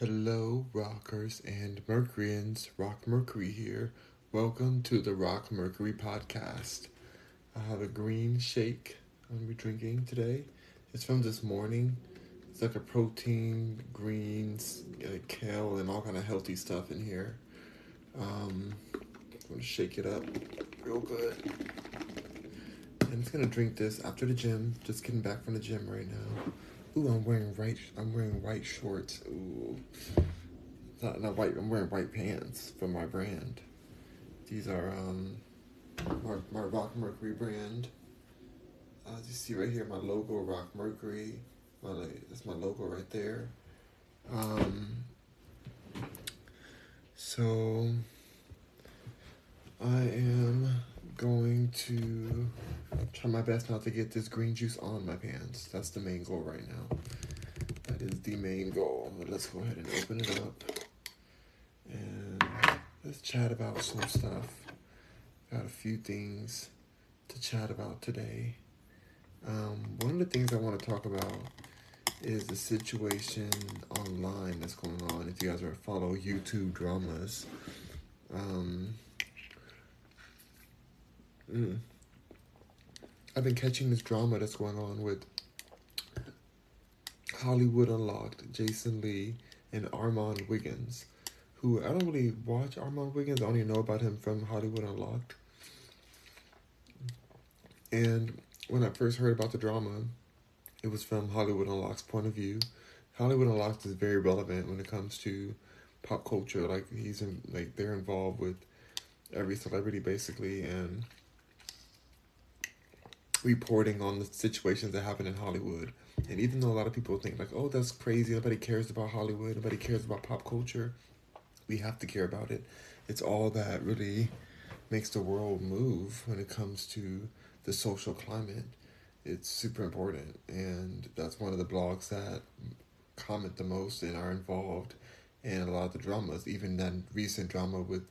Hello, rockers and Mercuryans. Rock Mercury here. Welcome to the Rock Mercury podcast. I have a green shake I'm gonna be drinking today. It's from this morning. It's like a protein, greens, like kale, and all kind of healthy stuff in here. Um, I'm gonna shake it up real good. I'm just gonna drink this after the gym. Just getting back from the gym right now. Ooh, I'm wearing white. I'm wearing white shorts. Ooh, not not white. I'm wearing white pants from my brand. These are um, my Rock Mercury brand. Uh, you see right here, my logo, Rock Mercury. My that's my logo right there. Um. So I am going to try my best not to get this green juice on my pants. That's the main goal right now. That is the main goal. But let's go ahead and open it up. And let's chat about some stuff. Got a few things to chat about today. Um, one of the things I want to talk about is the situation online that's going on. If you guys are follow YouTube dramas, um, mm, I've been catching this drama that's going on with Hollywood Unlocked, Jason Lee, and Armon Wiggins, who I don't really watch Armon Wiggins. I only know about him from Hollywood Unlocked. And when I first heard about the drama, it was from Hollywood Unlocked's point of view. Hollywood Unlocked is very relevant when it comes to pop culture. Like he's in, like they're involved with every celebrity basically, and reporting on the situations that happen in Hollywood. And even though a lot of people think like, oh, that's crazy, nobody cares about Hollywood, nobody cares about pop culture, we have to care about it. It's all that really makes the world move when it comes to the social climate. It's super important, and that's one of the blogs that comment the most and are involved in a lot of the dramas. Even that recent drama with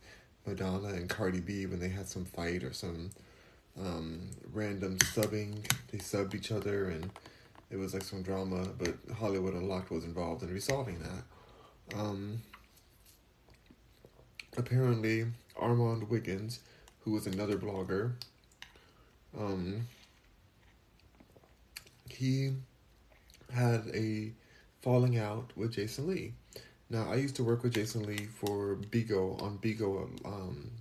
Madonna and Cardi B when they had some fight or some um, random subbing. They subbed each other, and it was like some drama. But Hollywood Unlocked was involved in resolving that. Um, apparently, Armon Wiggins, who was another blogger, um, he had a falling out with Jason Lee. Now, I used to work with Jason Lee for Bigo on Bigo, um,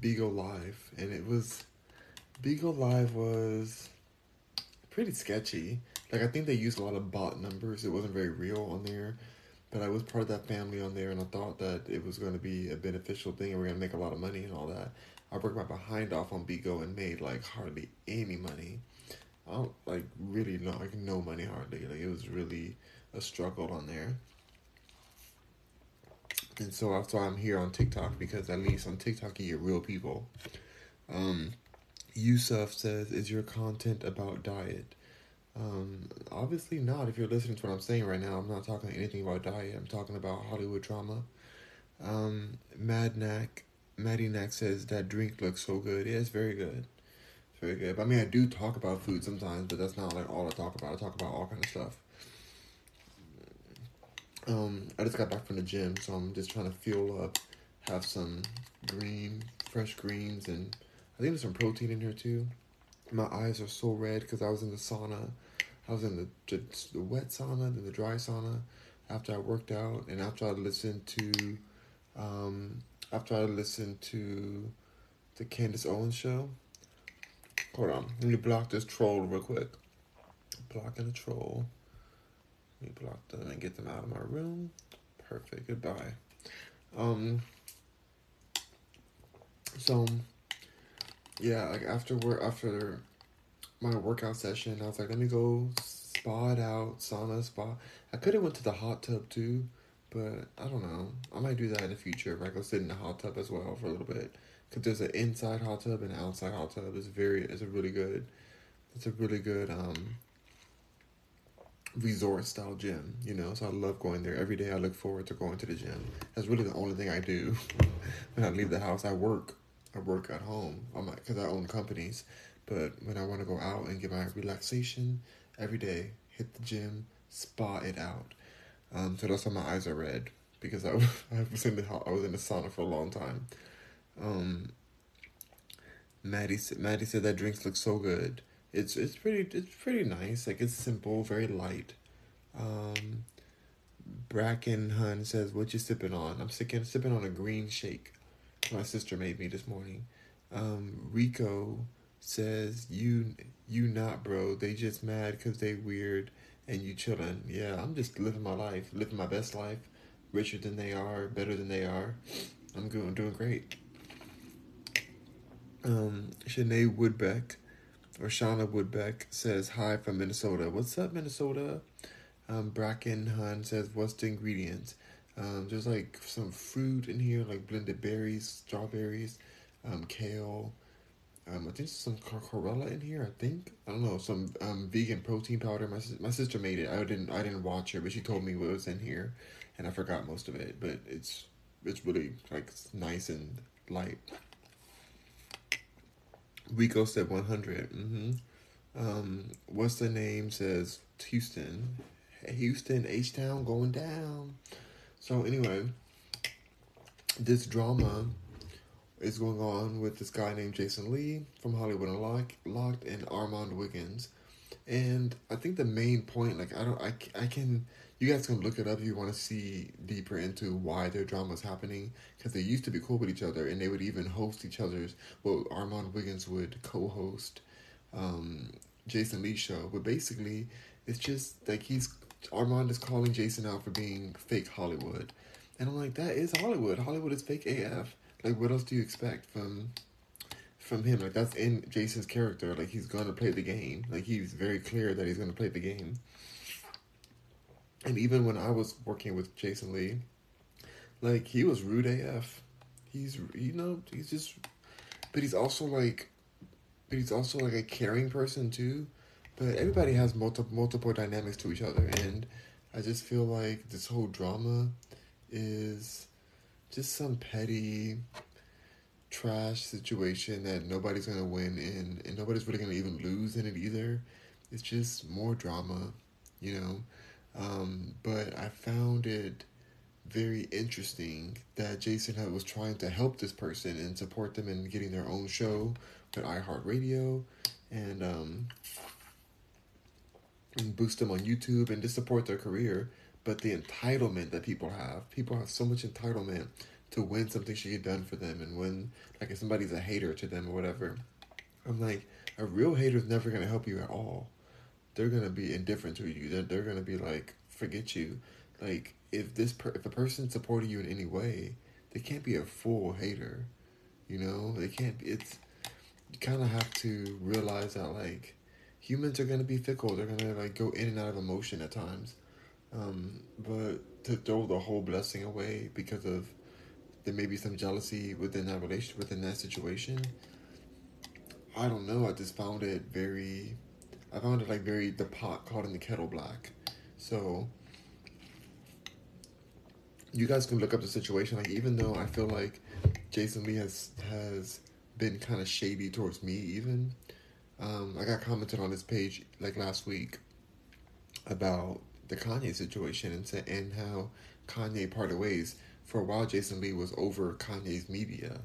Bigo Live, and it was Bigo Live was pretty sketchy. Like I think they used a lot of bot numbers. It wasn't very real on there. But I was part of that family on there and I thought that it was going to be a beneficial thing and we are going to make a lot of money and all that. I worked my behind off on Bigo and made like hardly any money. I don't like really not like no money hardly. Like it was really a struggle on there. And so that's why I'm here on TikTok because at least on TikTok you get real people. Um, Yusuf says, "Is your content about diet?" Um, obviously not. If you're listening to what I'm saying right now, I'm not talking anything about diet. I'm talking about Hollywood drama. Um, Mad Knack, Maddie Knack says that drink looks so good. Yeah, it's very good. It's very good. But I mean, I do talk about food sometimes, but that's not like all I talk about. I talk about all kind of stuff. Um, I just got back from the gym, so I'm just trying to fuel up, have some green, fresh greens, and I think there's some protein in here too. My eyes are so red because I was in the sauna. I was in the, the, the wet sauna, then the dry sauna after I worked out, and after I listened to, um, after I listened to the Candace Owens show. Hold on, let me block this troll real quick. Blocking the troll. Let me block them and get them out of my room. Perfect. Goodbye. Um. So yeah, like after work, after my workout session, I was like, let me go spa it out, sauna, spa. I could have went to the hot tub too, but I don't know. I might do that in the future. Where I go sit in the hot tub as well for a little bit. Cause there's an inside hot tub and an outside hot tub. It's very, it's a really good, it's a really good um resort style gym. You know, so I love going there every day. I look forward to going to the gym. That's really the only thing I do when I leave the house. I work I work at home I'm because I own companies. But when I want to go out and get my relaxation every day, hit the gym, spa it out. Um, so that's why my eyes are red because I, I was in the I was in the sauna for a long time. Um, Maddie Maddie said that drinks look so good. It's it's pretty it's pretty nice. Like it's simple, very light. Um, Bracken Hun says, "What you sipping on?" I'm sipping sipping on a green shake. My sister made me this morning. Um, Rico says, "You you not bro. They just mad because they weird and you chilling. Yeah, I'm just living my life, living my best life, richer than they are, better than they are. I'm good. I'm doing great." Um, Shanae Woodbeck or Shauna Woodbeck says hi from Minnesota. What's up, Minnesota? Um, Bracken Hun says, What's the ingredients? Um, there's like some fruit in here, like blended berries, strawberries, um, kale. Um, I think some chlorella in here. I think I don't know some um, vegan protein powder. My my sister made it. I didn't I didn't watch her, but she told me what was in here, and I forgot most of it. But it's it's really like nice and light. Rico said one hundred. Mm-hmm. Um, what's the name? Says Houston. Houston, H Town going down. So anyway, this drama is going on with this guy named Jason Lee from Hollywood Unlocked, Locked and Armon Wiggins. And I think the main point, like I don't, I, I can, you guys can look it up if you want to see deeper into why their drama is happening. Because they used to be cool with each other, and they would even host each other's. Well, Armon Wiggins would co-host um, Jason Lee's show, but basically, it's just like he's Armon is calling Jason out for being fake Hollywood. And I'm like, that is Hollywood. Hollywood is fake AF. Like, what else do you expect from from him? Like, that's in Jason's character. Like, he's gonna play the game. Like, he's very clear that he's gonna play the game. And even when I was working with Jason Lee, like, he was rude AF. He's, you know, he's just, but he's also like, but he's also like a caring person too. But everybody has multiple multiple dynamics to each other, and I just feel like this whole drama is just some petty trash situation that nobody's gonna win in, and nobody's really gonna even lose in it either. It's just more drama, you know. Um, but I found it very interesting that Jason was trying to help this person and support them in getting their own show with iHeartRadio, and um, and boost them on YouTube and just support their career. But the entitlement that people have, people have so much entitlement to when something should get done for them and when, like, if somebody's a hater to them or whatever. I'm like, a real hater is never going to help you at all. They're going to be indifferent to you. They're, they're going to be like, forget you. Like, if this per- if a person supported you in any way, they can't be a full hater. You know, they can't be. It's you kind of have to realize that like humans are gonna be fickle. They're gonna like go in and out of emotion at times. Um, but to throw the whole blessing away because of there may be some jealousy within that relation within that situation. I don't know. I just found it very. I found it like very the pot caught in the kettle black. So you guys can look up the situation. Like even though I feel like Jason Lee has has been kind of shady towards me, even um, I got commented on this page like last week about the Kanye situation and said, and how Kanye parted ways. For a while, Jason Lee was over Kanye's media.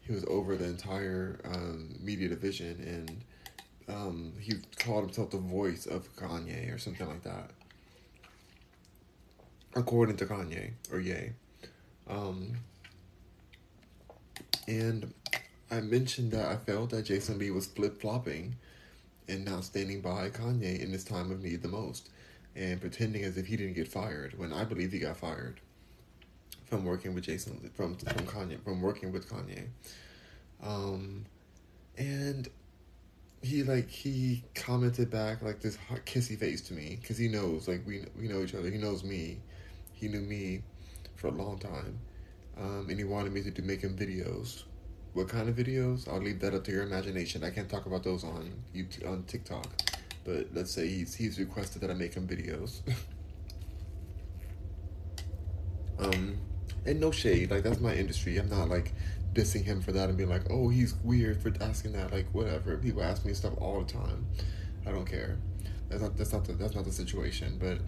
He was over the entire um, media division, and um, he called himself the voice of Kanye or something like that, according to Kanye or Ye. Um, and I mentioned that I felt that Jason Lee was flip flopping and not standing by Kanye in this time of need the most and pretending as if he didn't get fired when I believe he got fired from working with Jason from from Kanye from working with Kanye. Um and he like he commented back like this hot kissy face to me because he knows like we we know each other. He knows me. He knew me for a long time, um, and he wanted me to do making videos what kind of videos? I'll leave that up to your imagination. I can't talk about those on YouTube, on TikTok. But let's say he's he's requested that I make him videos. um, and no shade, like that's my industry. I'm not like dissing him for that and being like, oh, he's weird for asking that. Like whatever. People ask me stuff all the time. I don't care. That's not that's not the, that's not the situation. But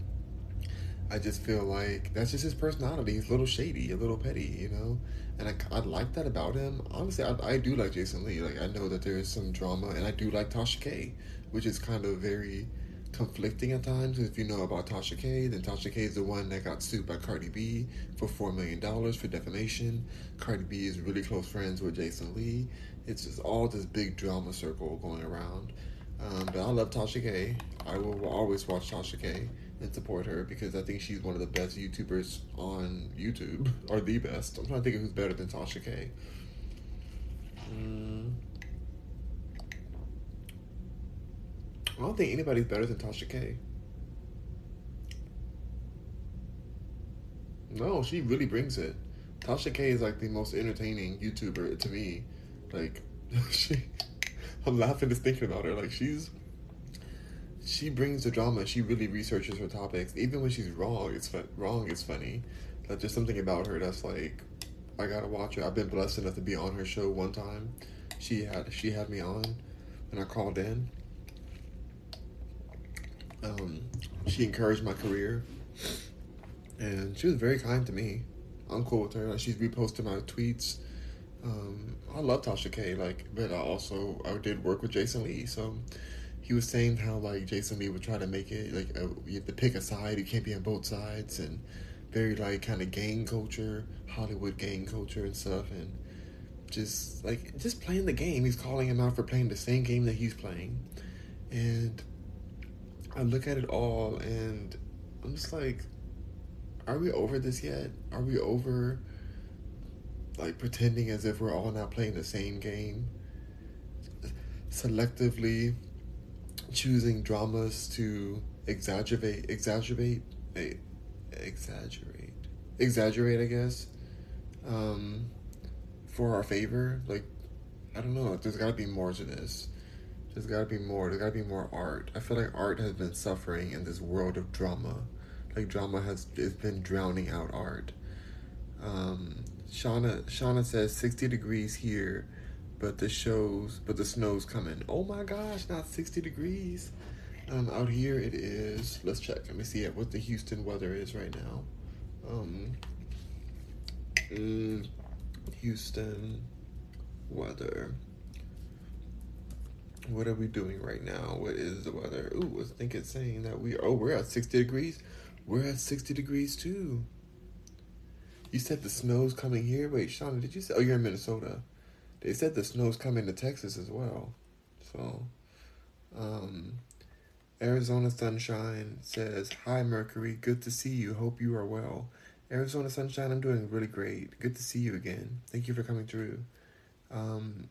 I just feel like that's just his personality. He's a little shady, a little petty, you know. And I, I like that about him. Honestly, I, I do like Jason Lee. Like I know that there is some drama, and I do like Tasha K, which is kind of very conflicting at times. If you know about Tasha K, then Tasha K is the one that got sued by Cardi B for four million dollars for defamation. Cardi B is really close friends with Jason Lee. It's just all this big drama circle going around. Um, but I love Tasha K. I will always watch Tasha K and support her because I think she's one of the best YouTubers on YouTube, or the best. I'm trying to think of who's better than Tasha K. Mm. I don't think anybody's better than Tasha K. No, she really brings it. Tasha K is like the most entertaining YouTuber to me. Like, she, I'm laughing just thinking about her. Like, she's, she brings the drama. She really researches her topics. Even when she's wrong, it's wrong. It's funny. Like, there's something about her that's like, I gotta watch her. I've been blessed enough to be on her show one time. She had she had me on, and I called in um, she encouraged my career, and she was very kind to me. I'm cool with her. She's reposted my tweets. Um, I love Tasha K. Like, but I also I did work with Jason Lee, so he was saying how like Jason Lee would try to make it like uh, you have to pick a side. You can't be on both sides, and very like kind of gang culture, Hollywood gang culture and stuff, and just like just playing the game. He's calling him out for playing the same game that he's playing, and I look at it all and I'm just like, are we over this yet? Are we over like pretending as if we're all now playing the same game? Selectively choosing dramas to exaggerate, exaggerate, exaggerate, exaggerate, I guess, um, for our favor. Like, I don't know. There's got to be more to this. There's got to be more. There's got to be more art. I feel like art has been suffering in this world of drama. Like drama has it's been drowning out art. Um, Shauna Shauna says sixty degrees here, but the shows but the snow's coming. Oh my gosh, not sixty degrees. Um, out here it is. Let's check. Let me see what the Houston weather is right now. Um, mm, Houston weather. What are we doing right now? What is the weather? Ooh, I think it's saying that we oh we're at sixty degrees. We're at sixty degrees too. You said the snow's coming here. Wait, Shauna, did you say? Oh, you're in Minnesota. They said the snow's coming to Texas as well. So, um, Arizona Sunshine says, "Hi Mercury, good to see you. Hope you are well." Arizona Sunshine, I'm doing really great. Good to see you again. Thank you for coming through. Um,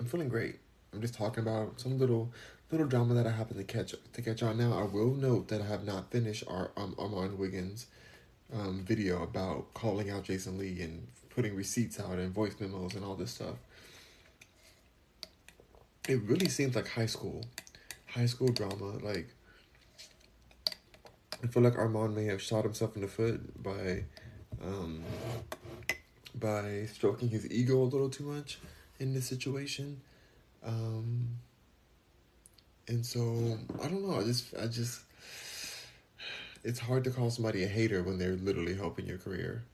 I'm feeling great. I'm just talking about some little little drama that I happen to catch to catch on now. I will note that I have not finished our um, Armon Wiggins um, video about calling out Jason Lee and putting receipts out and voice memos and all this stuff. It really seems like high school, high school drama. Like I feel like Armon may have shot himself in the foot by, um, by stroking his ego a little too much in this situation. Um, and so I don't know. I just I just it's hard to call somebody a hater when they're literally helping your career.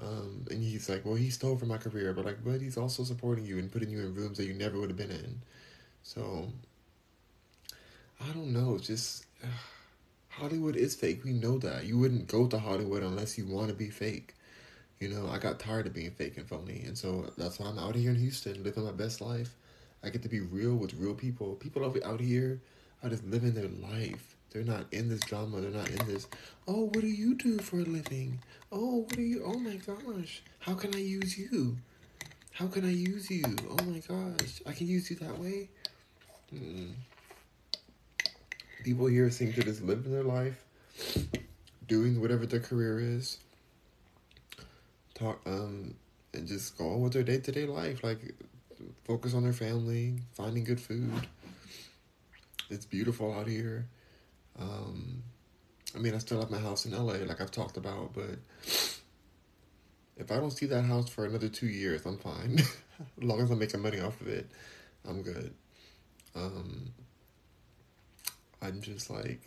Um, and he's like, well, he stole from my career, but like, but he's also supporting you and putting you in rooms that you never would have been in. So I don't know. Just Hollywood is fake. We know that. You wouldn't go to Hollywood unless you want to be fake. You know, I got tired of being fake and phony, and so that's why I'm out here in Houston living my best life I get to be real with real people. People out here are just living their life. They're not in this drama. They're not in this. Oh, what do you do for a living? Oh, what do you? Oh my gosh, how can I use you? How can I use you? Oh my gosh, I can use you that way. Mm-mm. People here seem to just live their life, doing whatever their career is. Talk um, and just go on with their day to day life. Like focus on their family, finding good food. It's beautiful out here. Um, I mean, I still have my house in LA, like I've talked about, but if I don't see that house for another two years, I'm fine. as long as I'm making money off of it, I'm good. Um, I'm just like,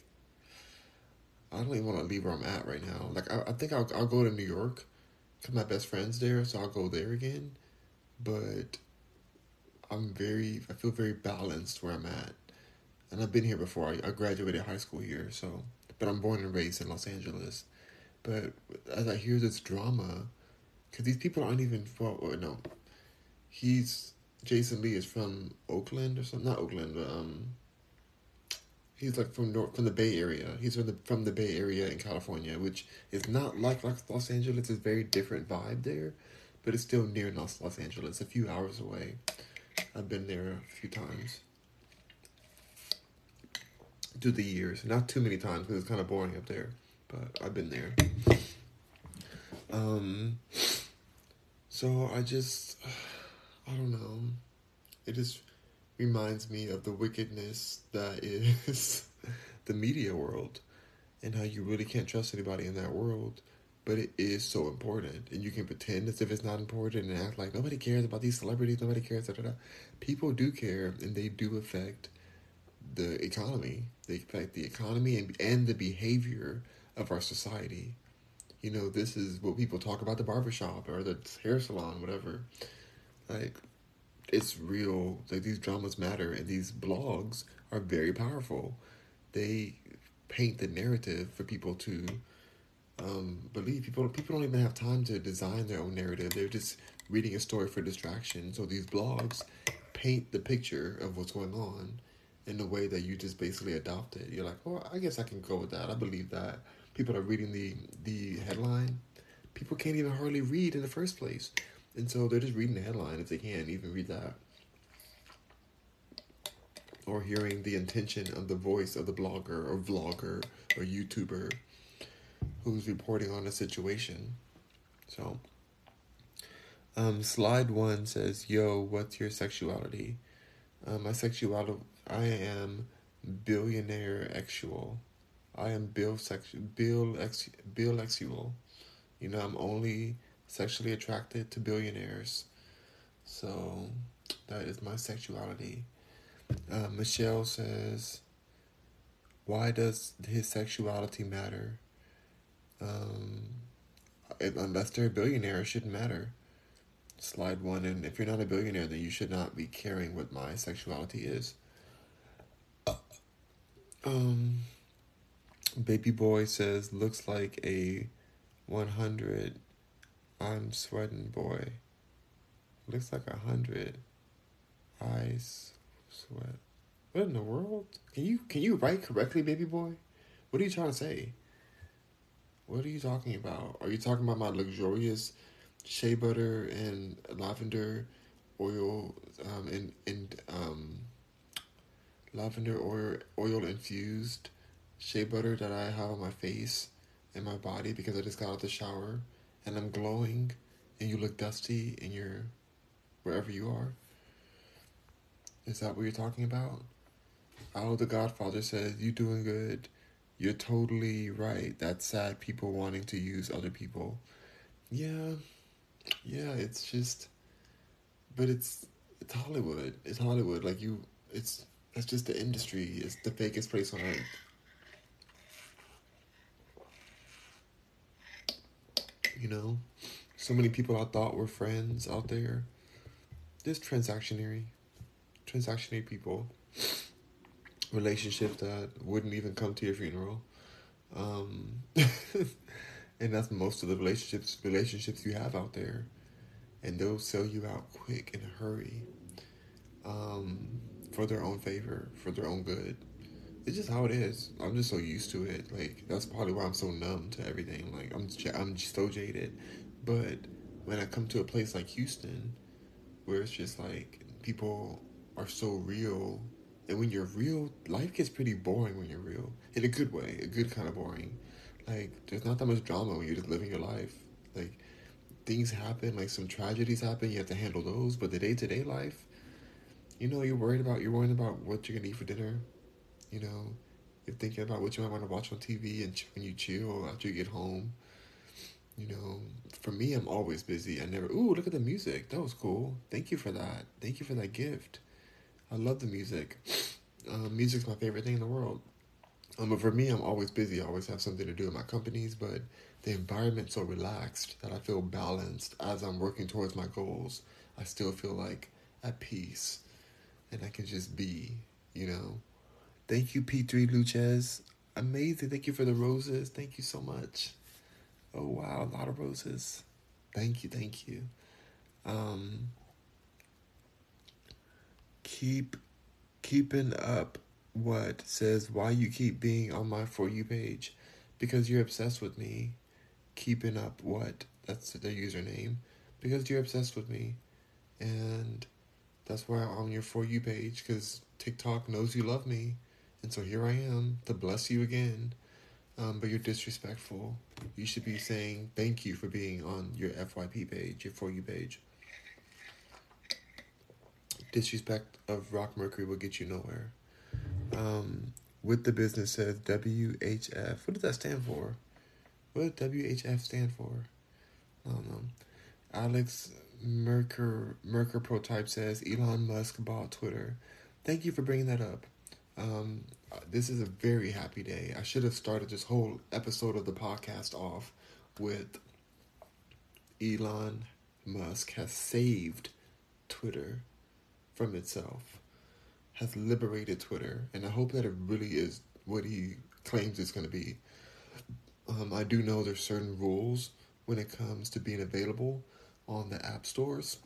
I don't even want to leave where I'm at right now. Like I, I think I'll I'll go to New York, cause my best friend's there, so I'll go there again. But I'm very I feel very balanced where I'm at, and I've been here before. I, I graduated high school here, so but I'm born and raised in Los Angeles. But as I hear this drama, because these people aren't even well, no, he's Jason Lee is from Oakland or something, not Oakland, but um He's like from North, from the Bay Area. He's from the from the Bay Area in California, which is not like Los Angeles. It's a very different vibe there, but it's still near Los Los Angeles, a few hours away. I've been there a few times through the years. Not too many times because it's kind of boring up there, but I've been there. Um, so I just, I don't know. It just reminds me of the wickedness that is the media world and how you really can't trust anybody in that world. But it is so important, and you can pretend as if it's not important and act like nobody cares about these celebrities, nobody cares. Da, da, da. People do care, and they do affect the economy. They the economy and and the behavior of our society. You know, this is what people talk about the barbershop or the hair salon, whatever. Like, it's real. Like these dramas matter, and these blogs are very powerful. They paint the narrative for people to um, believe. People people don't even have time to design their own narrative. They're just reading a story for distraction. So these blogs paint the picture of what's going on in the way that you just basically adopt it. You're like, oh, I guess I can go with that. I believe that. People are reading the the headline. People can't even hardly read in the first place. And so they're just reading the headline if they can't even read that. Or hearing the intention of the voice of the blogger or vlogger or YouTuber who's reporting on a situation. So, um, slide one says, Yo, what's your sexuality? Um, my sexuality, I am billionaire actual. I am bill sex, bill ex, bill sexual. You know, I'm only sexually attracted to billionaires. So that is my sexuality. Uh, Michelle says, Why does his sexuality matter? Um, unless they're a billionaire, it shouldn't matter. Slide one, and if you're not a billionaire, then you should not be caring what my sexuality is. Um, baby boy says, looks like a 100 I'm sweating, boy. Looks like a hundred. Eyes sweat. What in the world? Can you can you write correctly, baby boy? What are you trying to say? What are you talking about? Are you talking about my luxurious shea butter and lavender oil um, and and um, lavender oil oil infused shea butter that I have on my face and my body because I just got out of the shower? and I'm glowing and you look dusty and you're wherever you are? Is that what you're talking about? Oh, the Godfather says, you're doing good. You're totally right. That's sad people wanting to use other people. Yeah. Yeah, it's just but it's it's Hollywood. It's Hollywood. Like you it's it's just the industry. It's the fakest place on earth. you know? So many people I thought were friends out there. Just transactionary, transactionary people. Relationships that wouldn't even come to your funeral. Um, and that's most of the relationships relationships you have out there. And they'll sell you out quick in a hurry. Um, for their own favor, for their own good it's just how it is. I'm just so used to it. Like that's probably why I'm so numb to everything. Like I'm I'm so jaded. But when I come to a place like Houston, where it's just like people are so real, and when you're real, life gets pretty boring when you're real in a good way, a good kind of boring. Like there's not that much drama when you're just living your life. Like things happen, like some tragedies happen, you have to handle those. But the day to day life, you know, you're worried about you're worried about what you're gonna eat for dinner you know, you're thinking about what you might want to watch on TV and when you chill after you get home. You know, for me, I'm always busy. I never, ooh, look at the music. That was cool. Thank you for that. Thank you for that gift. I love the music. Um, music's my favorite thing in the world. Um, but for me, I'm always busy. I always have something to do in my companies, but the environment's so relaxed that I feel balanced as I'm working towards my goals. I still feel like at peace and I can just be, you know. Thank you, P3 Luchez. Amazing. Thank you for the roses. Thank you so much. Oh, wow. A lot of roses. Thank you. Thank you. Um, keep keeping up what says why you keep being on my for you page because you're obsessed with me keeping up what that's the username because you're obsessed with me and that's why i'm on your for you page because tiktok knows you love me and so here i am to bless you again um, but you're disrespectful you should be saying thank you for being on your fyp page your for you page disrespect of rock mercury will get you nowhere um, with the business says WHF. What does that stand for? What does WHF stand for? I don't know. Alex Merker Merker Prototype says Elon Musk bought Twitter. Thank you for bringing that up. Um, this is a very happy day. I should have started this whole episode of the podcast off with Elon Musk has saved Twitter from itself has liberated Twitter, and I hope that it really is what he claims it's going to be. Um, I do know there's certain rules when it comes to being available on the app stores,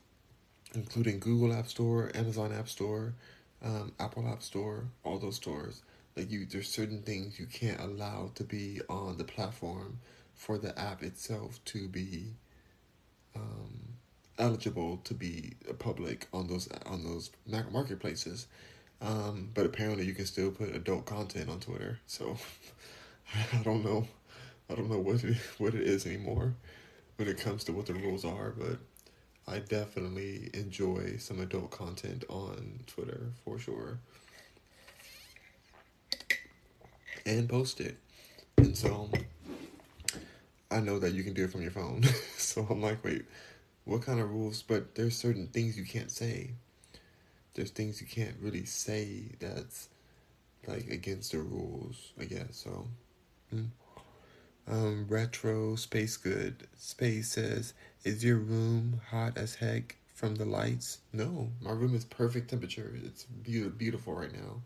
including Google App Store, Amazon App Store, um, Apple App Store, all those stores. Like you, there's certain things you can't allow to be on the platform for the app itself to be um, eligible to be public on those on those marketplaces. Um, but apparently you can still put adult content on Twitter. So I don't know. I don't know what it, what it is anymore when it comes to what the rules are, but I definitely enjoy some adult content on Twitter for sure. And post it. And so I know that you can do it from your phone. so I'm like, wait, what kind of rules? But there's certain things you can't say there's things you can't really say that's like against the rules, I guess. So, mm. Um, retro space good space says, "Is your room hot as heck from the lights?" No, my room is perfect temperature. It's be- beautiful right now.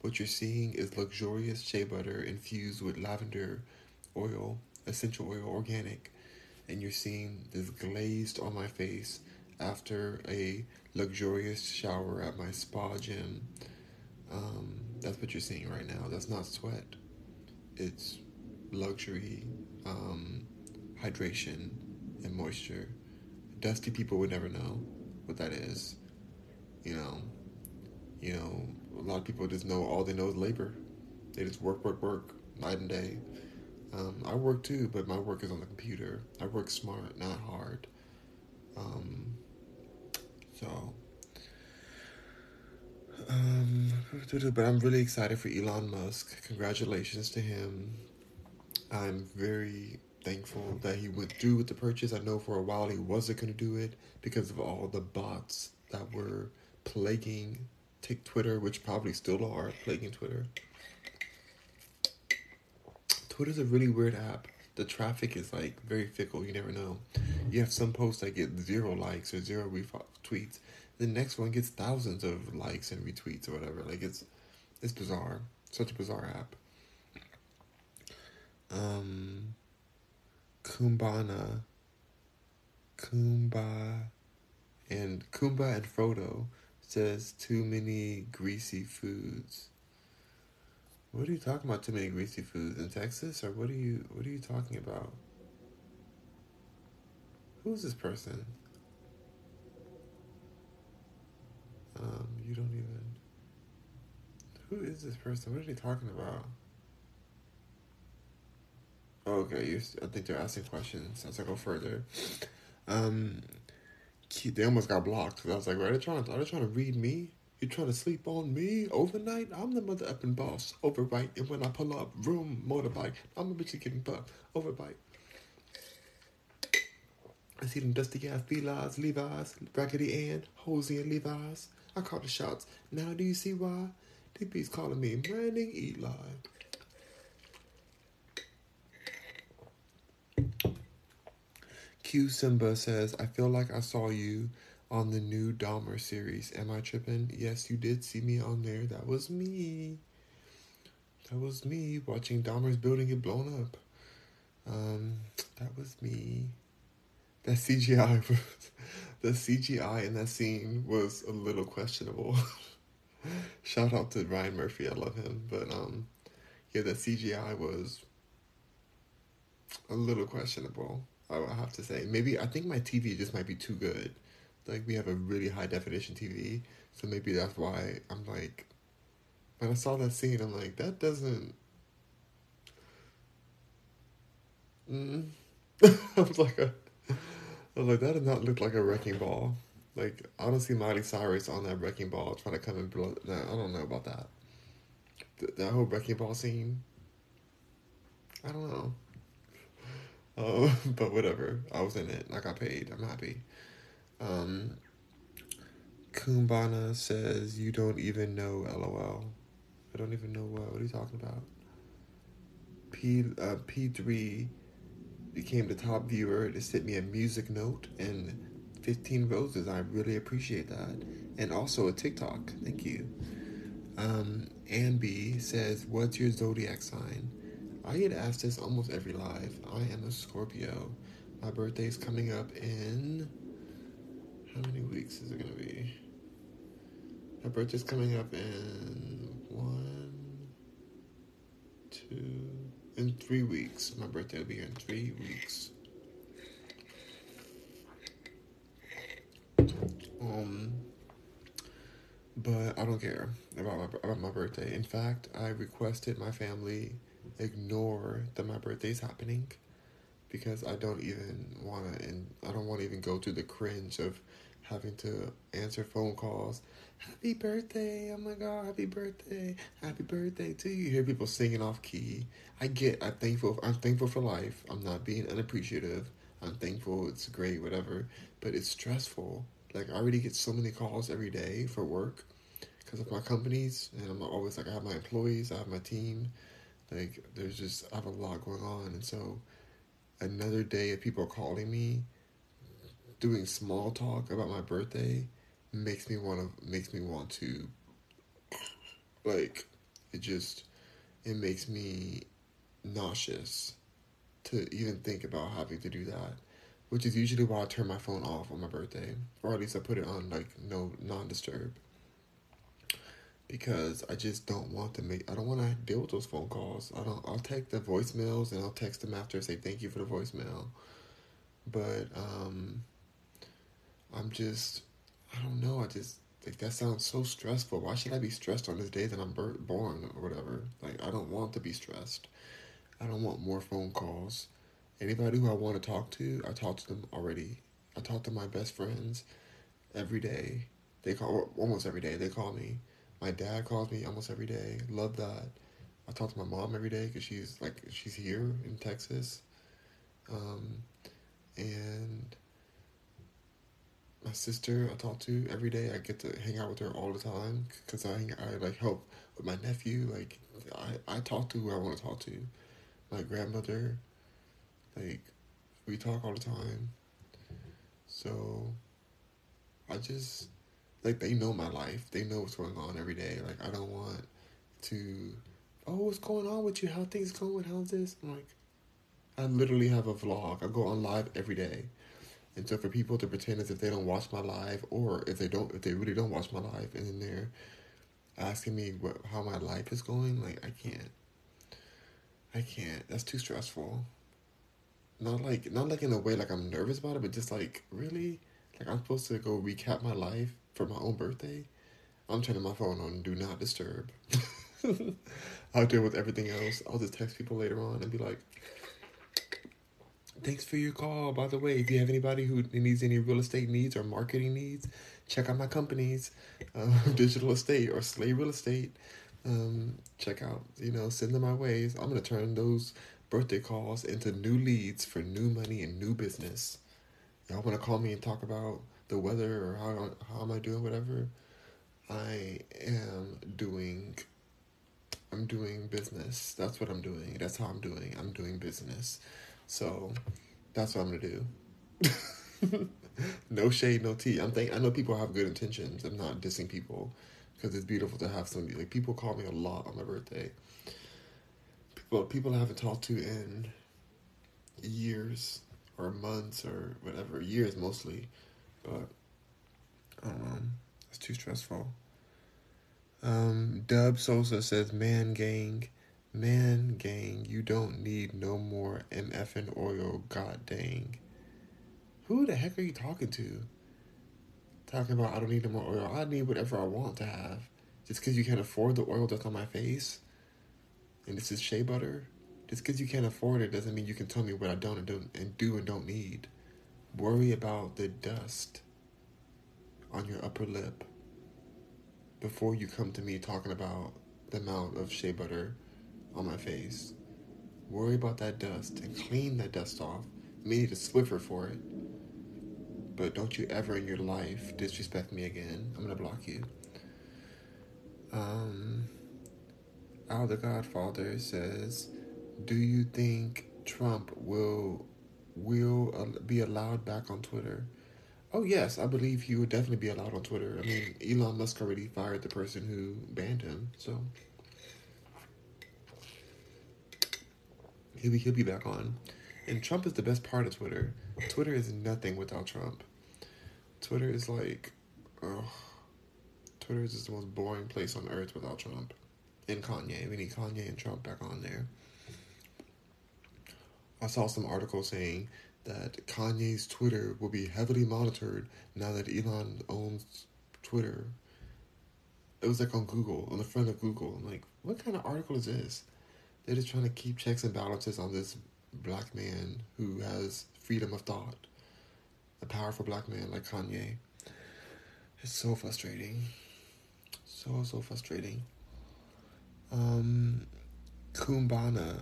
What you're seeing is luxurious shea butter infused with lavender oil, essential oil, organic, and you're seeing this glazed on my face after a luxurious shower at my spa gym. Um, that's what you're seeing right now. That's not sweat. It's luxury, um, hydration, and moisture. Dusty people would never know what that is. You know, you know, a lot of people just know all they know is labor. They just work, work, work, night and day. Um, I work too, but my work is on the computer. I work smart, not hard. Um, so, um, but I'm really excited for Elon Musk. Congratulations to him. I'm very thankful that he through with the purchase. I know for a while he wasn't going to do it because of all the bots that were plaguing take Twitter, which probably still are plaguing Twitter. Twitter's a really weird app. The traffic is like very fickle. You never know. You have some posts that get zero likes or zero retweets. The next one gets thousands of likes and retweets or whatever. Like it's it's bizarre. Such a bizarre app. Um Kumbana Kumba and Kumba and Frodo says too many greasy foods. What are you talking about? Too many greasy foods in Texas, or what are you? What are you talking about? Who's this person? Um, you don't even. Who is this person? What are they talking about? Okay. I think they're asking questions as I go further. Um, they almost got blocked. I was like, are they trying? To, are they trying to read me? You trying to sleep on me overnight? I'm the mother upping boss. Overbite. And when I pull up, room, motorbike. I'm a bitch getting buck. Overbite. I see them dusty ass Levi's, Levi's, Raggedy Ann, Hosey and Levi's. I call the shots. Now do you see why? Bees calling me Branding Eli. Q Simba says, I feel like I saw you on the new Dahmer series. Am I tripping? Yes, you did see me on there. That was me. That was me watching Dahmer's building get blown up. Um, that was me. That CGI was, the CGI in that scene was a little questionable. Shout out to Ryan Murphy, I love him, but um, yeah, the CGI was a little questionable. I would have to say. Maybe I think my TV just might be too good. Like we have a really high definition TV, so maybe that's why I'm like, when I saw that scene, I'm like, that doesn't. Mm. I was like a, I was like that did not look like a wrecking ball. Like I don't see Miley Cyrus on that wrecking ball trying to come and blow. I don't know about that. Th- that whole wrecking ball scene. I don't know. Uh, but whatever. I was in it. I got paid. I'm happy. Um, Kumbana says, You don't even know LOL. I don't even know what. What are you talking about? P uh, P3 became the top viewer to sent me a music note and 15 roses. I really appreciate that. And also a TikTok. Thank you. Um, Ambi says, What's your zodiac sign? I get asked this almost every live. I am a Scorpio. My birthday is coming up in. How many weeks is it going to be? My birthday's coming up in one, two, in three weeks. My birthday will be in three weeks. Um, but I don't care about my about my birthday. In fact, I requested my family ignore that my birthday's happening because I don't even want to and I don't want to even go through the cringe of having to answer phone calls. Happy birthday! Oh my god, happy birthday! Happy birthday to you. you hear people singing off key. I get. I'm thankful. I'm thankful for life. I'm not being unappreciative. I'm thankful. It's great, whatever. But it's stressful. Like I already get so many calls every day for work because of my companies, and I'm always like I have my employees, I have my team. Like there's just I have a lot going on, and so another day of people calling me, doing small talk about my birthday, makes me want to makes me want to. Like, it just it makes me nauseous to even think about having to do that, which is usually why I turn my phone off on my birthday, or at least I put it on like no non disturb because I just don't want to make I don't want to deal with those phone calls. I don't I'll take the voicemails and I'll text them after and say thank you for the voicemail. But um I'm just I don't know, I just like that sounds so stressful. Why should I be stressed on this day that I'm born or whatever? Like I don't want to be stressed. I don't want more phone calls. Anybody who I want to talk to, I talk to them already. I talk to my best friends every day. They call almost every day. They call me my dad calls me almost every day. Love that. I talk to my mom every day because she's like she's here in Texas, um, and my sister I talk to every day. I get to hang out with her all the time because I I like help with my nephew. Like I I talk to who I want to talk to. My grandmother, like we talk all the time. So I just like they know my life. They know what's going on every day. Like I don't want to oh what's going on with you? How things going? How's this? I'm like I literally have a vlog. I go on live every day. And so for people to pretend as if they don't watch my live or if they don't if they really don't watch my live and then they're asking me what how my life is going, like I can't. I can't. That's too stressful. Not like not like in a way like I'm nervous about it, but just like really like I'm supposed to go recap my life for my own birthday, I'm turning my phone on do not disturb. I'll deal with everything else. I'll just text people later on and be like, thanks for your call. By the way, if you have anybody who needs any real estate needs or marketing needs, check out my companies, uh, Digital Estate or Slay Real Estate. Um, check out, you know, send them my ways. I'm going to turn those birthday calls into new leads for new money and new business. Y'all want to call me and talk about the weather or how how am I doing whatever, I am doing I'm doing business. That's what I'm doing. That's how I'm doing. I'm doing business. So that's what I'm gonna do. no shade, no tea. I'm think I know people have good intentions. I'm not dissing people because it's beautiful to have somebody like people call me a lot on my birthday. People people I haven't talked to in years or months or whatever years mostly, but um, it's too stressful. Um, Dub Sosa says, "Man, gang." Man, gang, you don't need no more MFN oil, god dang. Who the heck are you talking to? Talking about I don't need no more oil. I need whatever I want to have. Just because you can't afford the oil that's on my face, and this is shea butter. Just because you can't afford it doesn't mean you can tell me what I don't and don't and do and don't need. Worry about the dust on your upper lip before you come to me talking about the amount of shea butter on my face. Worry about that dust and clean that dust off. You may need a Swiffer for it. But don't you ever in your life disrespect me again. I'm gonna block you. Um, Al the Godfather says, "Do you think Trump will will be allowed back on Twitter?" Oh yes, I believe he would definitely be allowed on Twitter. I mean, Elon Musk already fired the person who banned him, so he'll be he'll be back on. And Trump is the best part of Twitter. Twitter is nothing without Trump. Twitter is like, oh, Twitter is just the most boring place on earth without Trump. And Kanye. We need Kanye and Trump back on there. I saw some article saying that Kanye's Twitter will be heavily monitored now that Elon owns Twitter. It was like on Google, on the front of Google. I'm like, what kind of article is this? They're just trying to keep checks and balances on this black man who has freedom of thought. A powerful black man like Kanye. It's so frustrating. So, so frustrating. Um, Kumbana,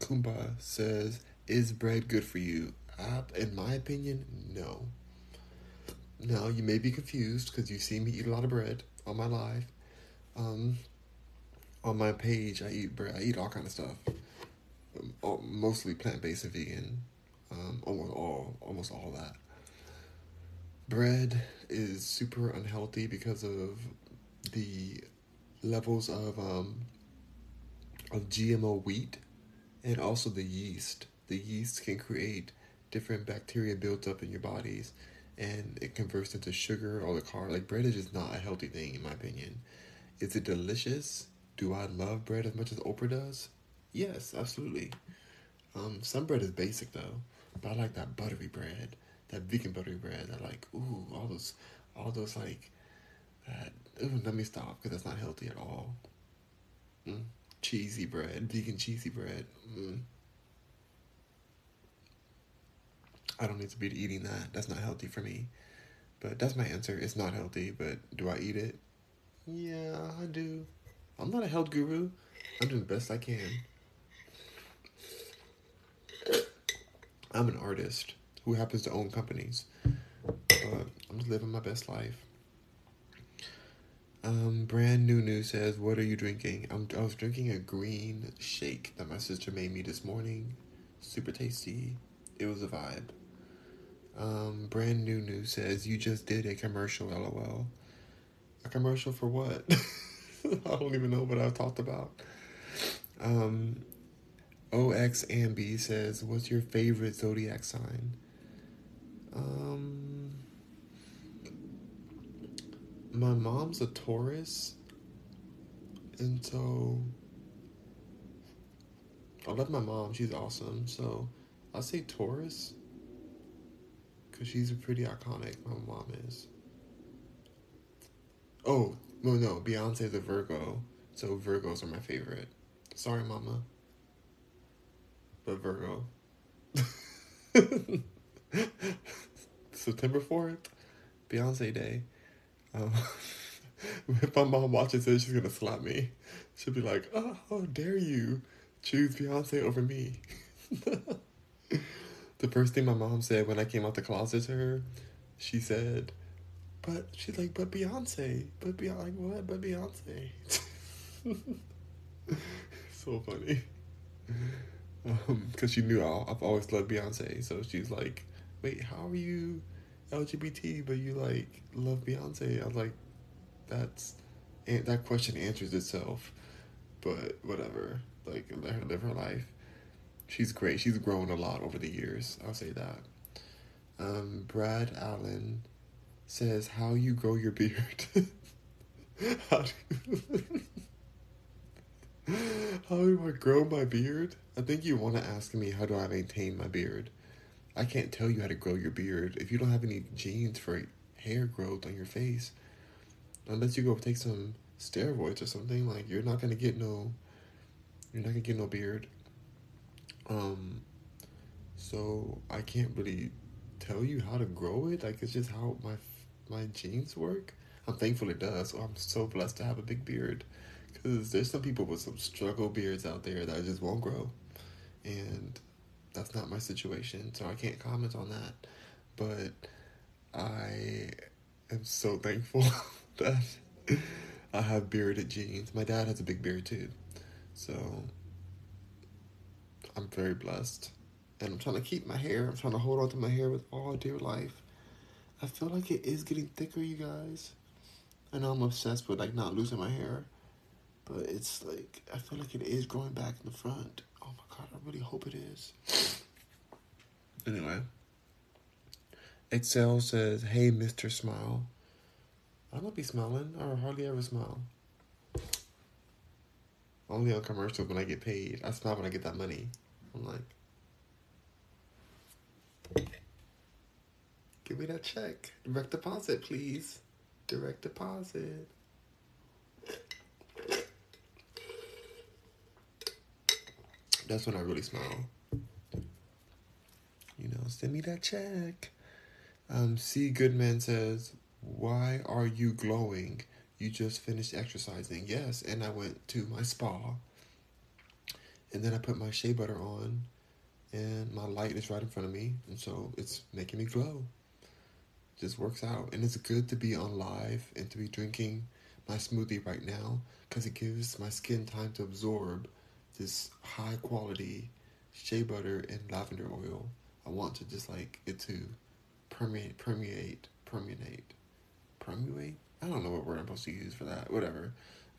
Kumba says, is bread good for you? Uh, in my opinion, no. Now, you may be confused because you see me eat a lot of bread on my live. Um, on my page, I eat bread. I eat all kind of stuff. Um, mostly plant based and vegan. Um, almost all, almost all that. Bread is super unhealthy because of the levels of um, of GMO wheat and also the yeast. The yeast can create different bacteria built up in your bodies and it converts into sugar or the car. Like bread is just not a healthy thing in my opinion. Is it delicious? Do I love bread as much as Oprah does? Yes, absolutely. Um, some bread is basic though, but I like that buttery bread, that vegan buttery bread. I like ooh all those, all those like that. Ooh, let me stop because that's not healthy at all. Mm. Cheesy bread, vegan cheesy bread. Mm. I don't need to be eating that. That's not healthy for me. But that's my answer. It's not healthy, but do I eat it? Yeah, I do. I'm not a health guru. I'm doing the best I can. I'm an artist who happens to own companies. But I'm just living my best life. Um, brand new news says, "What are you drinking?" I'm, I was drinking a green shake that my sister made me this morning. Super tasty. It was a vibe. Um, brand new news says, "You just did a commercial." LOL. A commercial for what? I don't even know what I've talked about. Um, OX Ambi says, "What's your favorite zodiac sign?" Um, my mom's a Taurus, and so I love my mom. She's awesome. So I say Taurus because she's a pretty iconic. My mom is. Oh no, no, Beyonce's a Virgo, so Virgos are my favorite. Sorry, Mama, but Virgo. September fourth, Beyonce Day. Um, if my mom watches it, she's gonna slap me. She'll be like, "Oh, how dare you choose Beyonce over me?" the first thing my mom said when I came out the closet to her, she said, "But she's like, but Beyonce, but Beyonce, like what? But Beyonce." so funny, because um, she knew i I've always loved Beyonce, so she's like, wait, how are you LGBT but you like love Beyonce? I was like, that's and that question answers itself. But whatever, like let her live her life. She's great. She's grown a lot over the years. I'll say that. Um, Brad Allen says, "How you grow your beard? how, do how do I grow my beard? I think you want to ask me how do I maintain my beard. I can't tell you how to grow your beard if you don't have any genes for hair growth on your face. Unless you go take some steroids or something, like you're not gonna get no, you're not gonna get no beard. Um, so I can't really tell you how to grow it. Like it's just how my my genes work. I'm thankful it does. So I'm so blessed to have a big beard, because there's some people with some struggle beards out there that just won't grow, and that's not my situation. So I can't comment on that. But I am so thankful that I have bearded genes. My dad has a big beard too, so I'm very blessed. And I'm trying to keep my hair. I'm trying to hold on to my hair with all dear life. I feel like it is getting thicker, you guys. I know I'm obsessed with like not losing my hair, but it's like I feel like it is growing back in the front. Oh my god, I really hope it is. Anyway, Excel says, "Hey, Mister Smile." I don't be smiling. I hardly ever smile. Only on commercials when I get paid. I smile when I get that money. I'm like, give me that check. Direct deposit, please. Direct deposit. That's when I really smile. You know, send me that check. Um, C. Goodman says, Why are you glowing? You just finished exercising. Yes, and I went to my spa. And then I put my shea butter on, and my light is right in front of me, and so it's making me glow. Just works out, and it's good to be on live and to be drinking my smoothie right now because it gives my skin time to absorb this high quality shea butter and lavender oil. I want to just like it to permeate, permeate, permeate, permeate. I don't know what word I'm supposed to use for that. Whatever.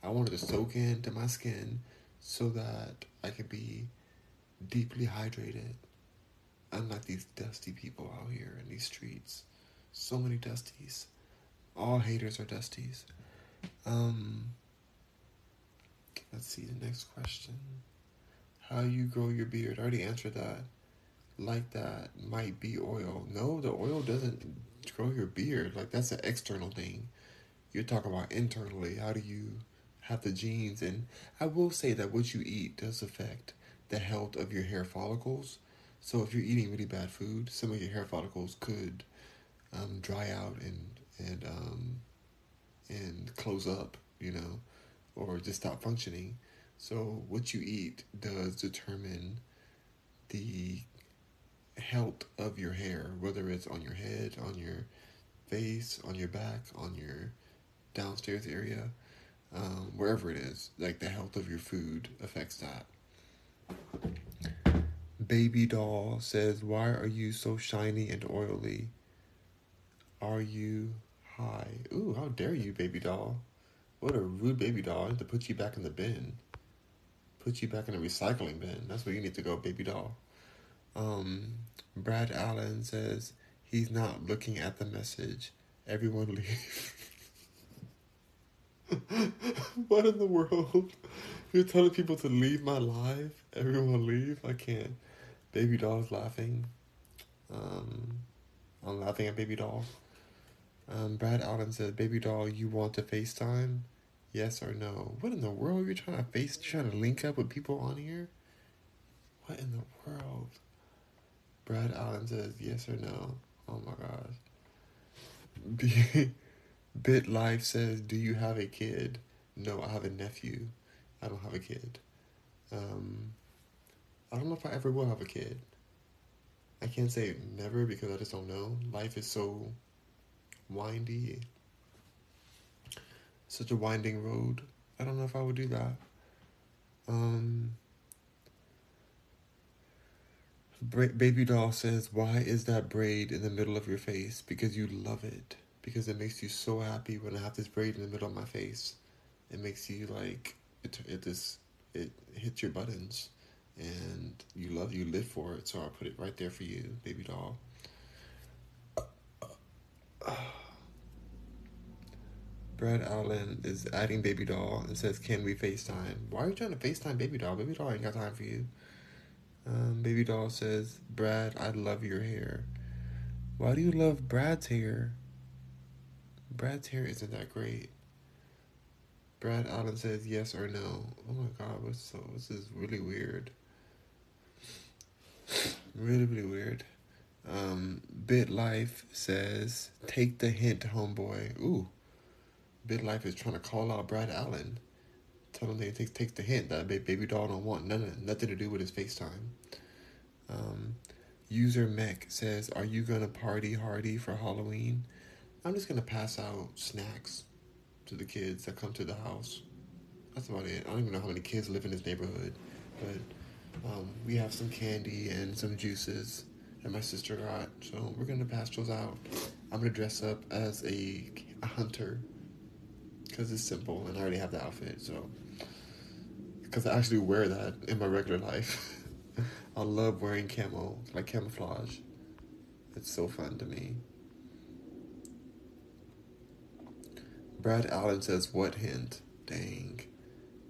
I wanted to soak into my skin so that I can be deeply hydrated. I'm Unlike these dusty people out here in these streets. So many dusties. All haters are dusties. Um, let's see the next question. How you grow your beard? I already answered that. Like that might be oil. No, the oil doesn't grow your beard. Like that's an external thing. You're talking about internally. How do you have the genes? And I will say that what you eat does affect the health of your hair follicles. So if you're eating really bad food, some of your hair follicles could um, dry out and and um, and close up, you know, or just stop functioning. So what you eat does determine the health of your hair, whether it's on your head, on your face, on your back, on your downstairs area, um, wherever it is. Like the health of your food affects that. Baby doll says, Why are you so shiny and oily? Are you high? Ooh, how dare you, baby doll? What a rude baby doll. I have to put you back in the bin. Put you back in the recycling bin. That's where you need to go, baby doll. Um, Brad Allen says he's not looking at the message. Everyone leave. what in the world? You're telling people to leave my life? Everyone leave? I can't. Baby doll's laughing. Um, I'm laughing at baby doll. Um, Brad Allen says, "Baby doll, you want to FaceTime? Yes or no? What in the world? You're trying to face? You're trying to link up with people on here? What in the world?" Brad Allen says, "Yes or no?" Oh my gosh. Bit Life says, "Do you have a kid?" No, I have a nephew. I don't have a kid. Um, I don't know if I ever will have a kid. I can't say never because I just don't know. Life is so windy, such a winding road. I don't know if I would do that. Um, Bra- Baby doll says, "Why is that braid in the middle of your face? Because you love it. Because it makes you so happy when I have this braid in the middle of my face. It makes you like it. It just it hits your buttons, and you love you live for it. So I put it right there for you, baby doll." Brad Allen is adding Baby Doll and says, Can we FaceTime? Why are you trying to FaceTime Baby Doll? Baby Doll ain't got time for you. Um, Baby Doll says, Brad, I love your hair. Why do you love Brad's hair? Brad's hair isn't that great. Brad Allen says yes or no. Oh my god, what's so this is really weird. really, really weird. Um, Bit Life says, take the hint, homeboy. Ooh. Bit Life is trying to call out Brad Allen. Tell him they take take the hint that baby doll don't want none nothing to do with his FaceTime. Um, User Mech says, "Are you gonna party hardy for Halloween?" I'm just gonna pass out snacks to the kids that come to the house. That's about it. I don't even know how many kids live in this neighborhood, but um, we have some candy and some juices that my sister got, so we're gonna pass those out. I'm gonna dress up as a, a hunter because it's simple and I already have the outfit, so because I actually wear that in my regular life. I love wearing camo, like camouflage. It's so fun to me. Brad Allen says, "What hint?" Dang,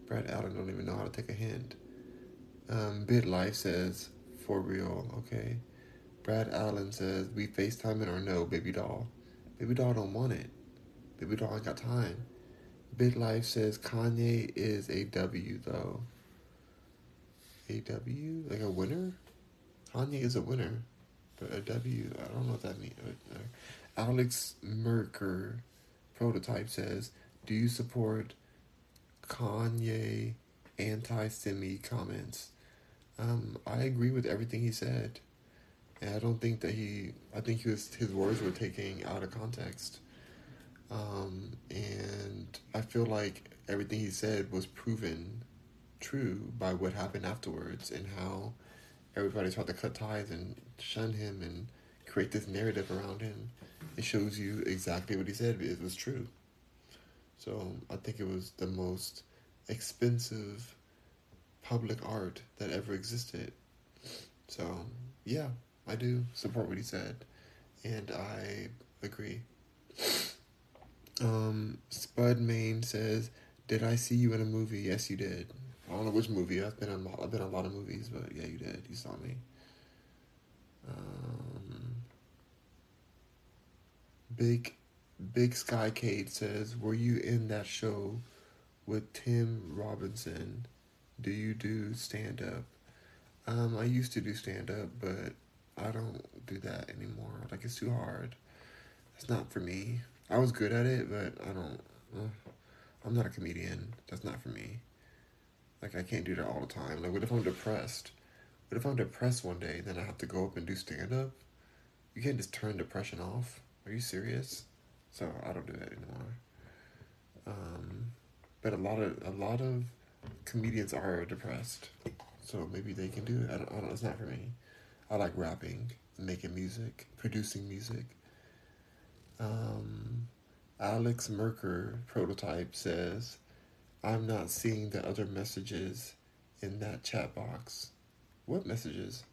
Brad Allen don't even know how to take a hint. Um, Bit Life says, "For real, okay." Brad Allen says, "We FaceTime FaceTiming or no, baby doll? Baby doll don't want it. Baby doll ain't got time." Bit Life says Kanye is a W though. A W? Like a winner? Kanye is a winner. But a W, I don't know what that means. Uh, Alex Merker prototype says, Do you support Kanye anti semi comments? Um, I agree with everything he said. And I don't think that he I think he was his words were taken out of context. Um, and I feel like everything he said was proven true by what happened afterwards and how everybody tried to cut ties and shun him and create this narrative around him. It shows you exactly what he said. It was true. So I think it was the most expensive public art that ever existed. So yeah, I do support what he said, and I agree. Um, Spud Main says, "Did I see you in a movie? Yes, you did. I don't know which movie. I've been in, I've been in a lot of movies, but yeah, you did. You saw me." Big Big Skycade says, "Were you in that show with Tim Robinson? Do you do stand up?" Um, I used to do stand up, but I don't do that anymore. Like it's too hard. It's not for me. I was good at it, but I don't. Uh, I'm not a comedian. That's not for me. Like I can't do that all the time. Like what if I'm depressed? What if I'm depressed one day, then I have to go up and do stand up? You can't just turn depression off. Are you serious? So I don't do that anymore. Um, but a lot of a lot of comedians are depressed, so maybe they can do it. I don't, I don't. It's not for me. I like rapping, making music, producing music. Um, Alex Merker prototype says, I'm not seeing the other messages in that chat box. What messages?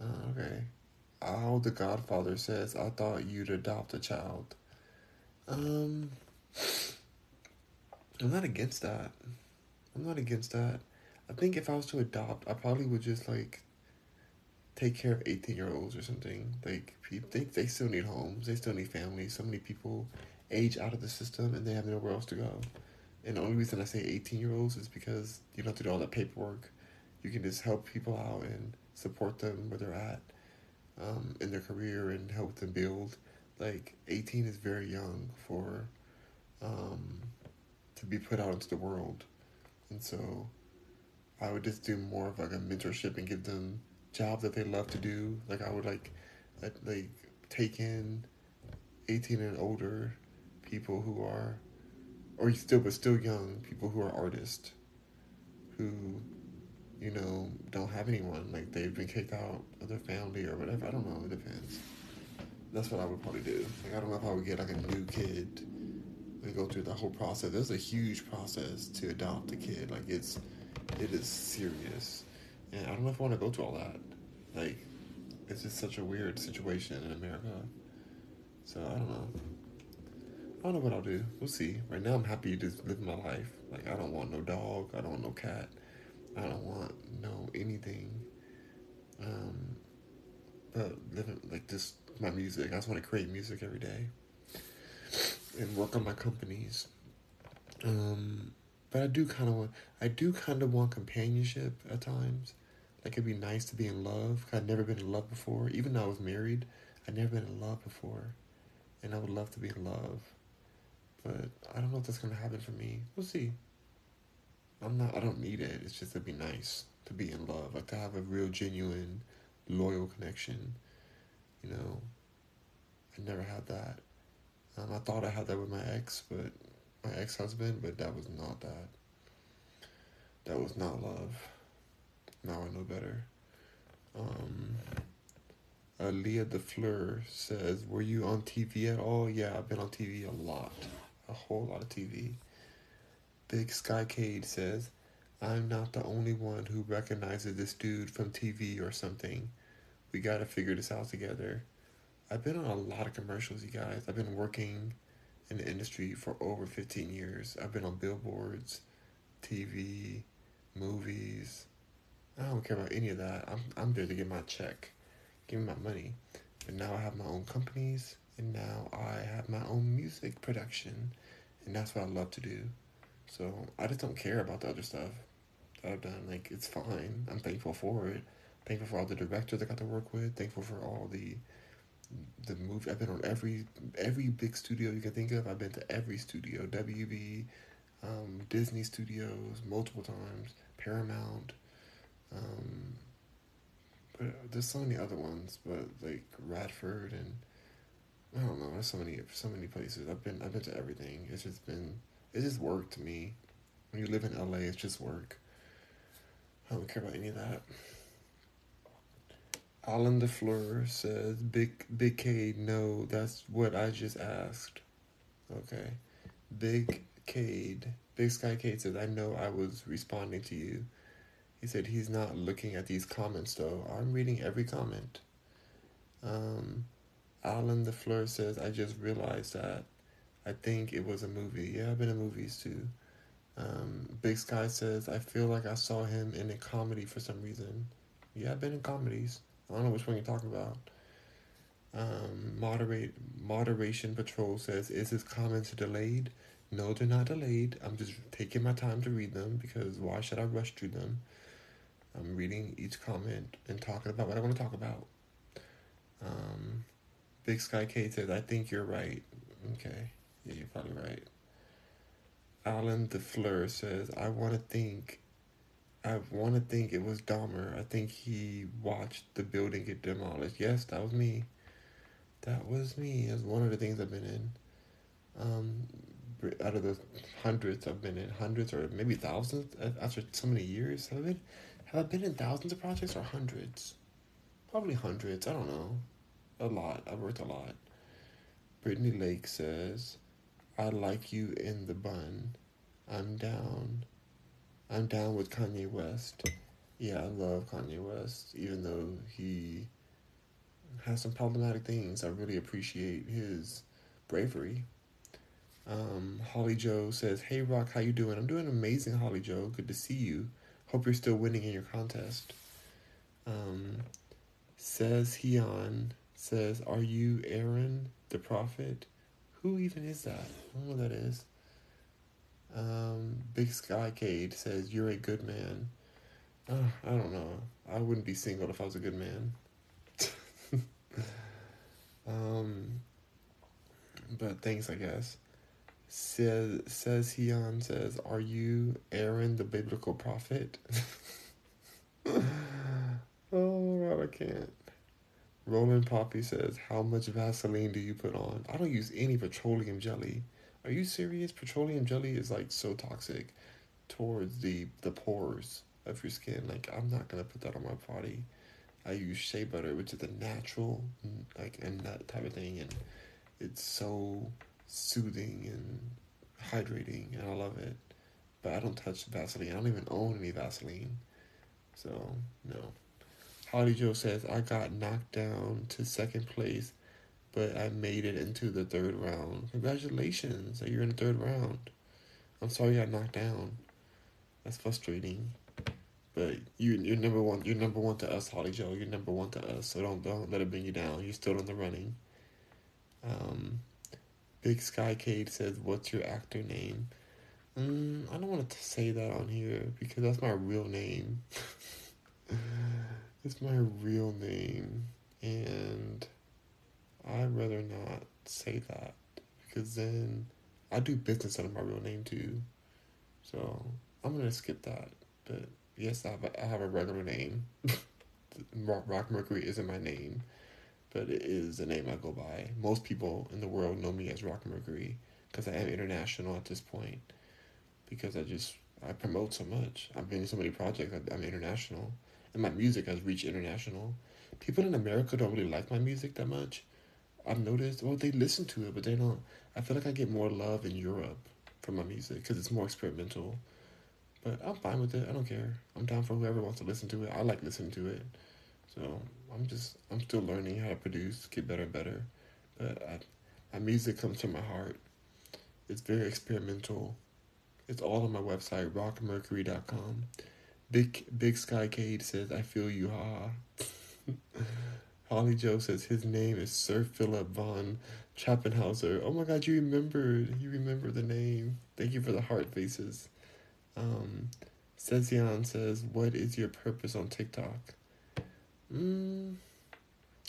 Uh, okay. Al the Godfather says, I thought you'd adopt a child. Um, I'm not against that. I'm not against that. I think if I was to adopt, I probably would just like take care of 18 year olds or something. Like, they, they still need homes, they still need families. So many people age out of the system and they have nowhere else to go. And the only reason I say 18 year olds is because you don't have to do all that paperwork. You can just help people out and support them where they're at um, in their career and help them build. Like, 18 is very young for um, to be put out into the world. And so I would just do more of like a mentorship and give them jobs that they love to do. Like I would like, like take in eighteen and older people who are, or still but still young people who are artists, who you know, don't have anyone. Like they've been kicked out of their family or whatever. I don't know. It depends. That's what I would probably do. Like I don't know if I would get like a new kid and go through the whole process. There's a huge process to adopt a kid. Like it's it is serious. And I don't know if I want to go through all that. Like it's just such a weird situation in America. So I don't know. I don't know what I'll do. We'll see. Right now I'm happy to live my life. Like I don't want no dog. I don't want no cat. I don't want no anything. Um, but living like just my music. I just want to create music every day and work on my companies. Um, but I do kind of want. I do kind of want companionship at times. Like it'd be nice to be in love. I'd never been in love before. Even though I was married, I'd never been in love before, and I would love to be in love. But I don't know if that's gonna happen for me. We'll see. I'm not. I don't need it. It's just to be nice to be in love, like to have a real, genuine, loyal connection. You know, I never had that. Um, I thought I had that with my ex, but my ex husband, but that was not that. That was not love. Now I know better. Um, Leah the Fleur says, "Were you on TV at all?" Yeah, I've been on TV a lot, a whole lot of TV. Big Skycade says, I'm not the only one who recognizes this dude from TV or something. We gotta figure this out together. I've been on a lot of commercials, you guys. I've been working in the industry for over 15 years. I've been on billboards, TV, movies. I don't care about any of that. I'm, I'm there to get my check, give me my money. And now I have my own companies, and now I have my own music production, and that's what I love to do. So I just don't care about the other stuff that I've done. Like it's fine. I'm thankful for it. Thankful for all the directors I got to work with. Thankful for all the the movie. I've been on every every big studio you can think of. I've been to every studio, WB, um, Disney Studios, multiple times, Paramount. Um, but there's so many other ones, but like Radford and I don't know. There's so many so many places. I've been I've been to everything. It's just been it's just work to me. When you live in LA, it's just work. I don't care about any of that. Alan DeFleur says, "Big Big K, no, that's what I just asked." Okay, Big Cade, Big Sky Cade says, "I know I was responding to you." He said he's not looking at these comments though. I'm reading every comment. Um, Alan DeFleur says, "I just realized that." I think it was a movie. Yeah, I've been in movies too. Um, Big Sky says, I feel like I saw him in a comedy for some reason. Yeah, I've been in comedies. I don't know which one you're talking about. Um, moderate Moderation Patrol says, Is his comments delayed? No, they're not delayed. I'm just taking my time to read them because why should I rush through them? I'm reading each comment and talking about what I want to talk about. Um, Big Sky K says, I think you're right. Okay. Yeah, you're probably right. Alan DeFleur says, I want to think, I want to think it was Dahmer. I think he watched the building get demolished. Yes, that was me. That was me. That's one of the things I've been in. Um, out of the hundreds I've been in, hundreds or maybe thousands after so many years. Have I been, have I been in thousands of projects or hundreds? Probably hundreds. I don't know. A lot. I've worked a lot. Brittany Lake says, I like you in the bun. I'm down. I'm down with Kanye West. Yeah, I love Kanye West, even though he has some problematic things. I really appreciate his bravery. Um, Holly Joe says, "Hey Rock, how you doing? I'm doing amazing, Holly Joe. Good to see you. Hope you're still winning in your contest." Um, says Heon says, "Are you Aaron the prophet?" Who even is that? I don't know what that is. Um, Big Sky Cade says, You're a good man. Uh, I don't know. I wouldn't be single if I was a good man. um, but thanks, I guess. Says, says Heon says, Are you Aaron the biblical prophet? oh, God, I can't. Roman Poppy says, How much Vaseline do you put on? I don't use any petroleum jelly. Are you serious? Petroleum jelly is like so toxic towards the, the pores. of your skin. Like I'm not gonna put that on my body. I use shea butter, which is a natural mm, like and nut type of thing, and it's so soothing and hydrating, and I love it. But I don't touch Vaseline. I don't even own any Vaseline, so no. Holly Joe says I got knocked down to second place, but I made it into the third round. Congratulations! You're in the third round. I'm sorry you got knocked down. That's frustrating. But you you're number one you're number one to us, Holly Joe. You're number one to us. So don't don't let it bring you down. You're still in the running. Um Big Sky Cade says, What's your actor name? Mm, I don't want to say that on here because that's my real name. it's my real name. And I'd rather not say that because then I do business under my real name too. So I'm to skip that. But yes, I have a, I have a regular name. Rock Mercury isn't my name but it is the name I go by. Most people in the world know me as Rock Mercury because I am international at this point. Because I just I promote so much. I've been in so many projects. I'm international, and my music has reached international. People in America don't really like my music that much. I've noticed. Well, they listen to it, but they don't. I feel like I get more love in Europe for my music because it's more experimental. But I'm fine with it. I don't care. I'm down for whoever wants to listen to it. I like listening to it. So I'm just I'm still learning how to produce, get better and better. But I, my music comes from my heart. It's very experimental. It's all on my website, rockmercury.com. Big Big Sky Cade says, I feel you, ha. Holly Joe says his name is Sir Philip von Chappenhauser. Oh my god, you remembered. You remember the name. Thank you for the heart faces. Um Sezian says, What is your purpose on TikTok? Mm,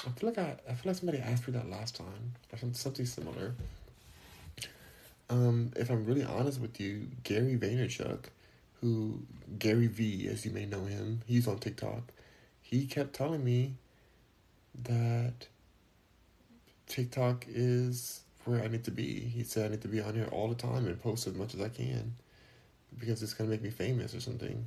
I feel like I, I feel like somebody asked me that last time, or something similar. Um, if I'm really honest with you, Gary Vaynerchuk, who Gary V, as you may know him, he's on TikTok. He kept telling me that TikTok is where I need to be. He said I need to be on here all the time and post as much as I can because it's gonna make me famous or something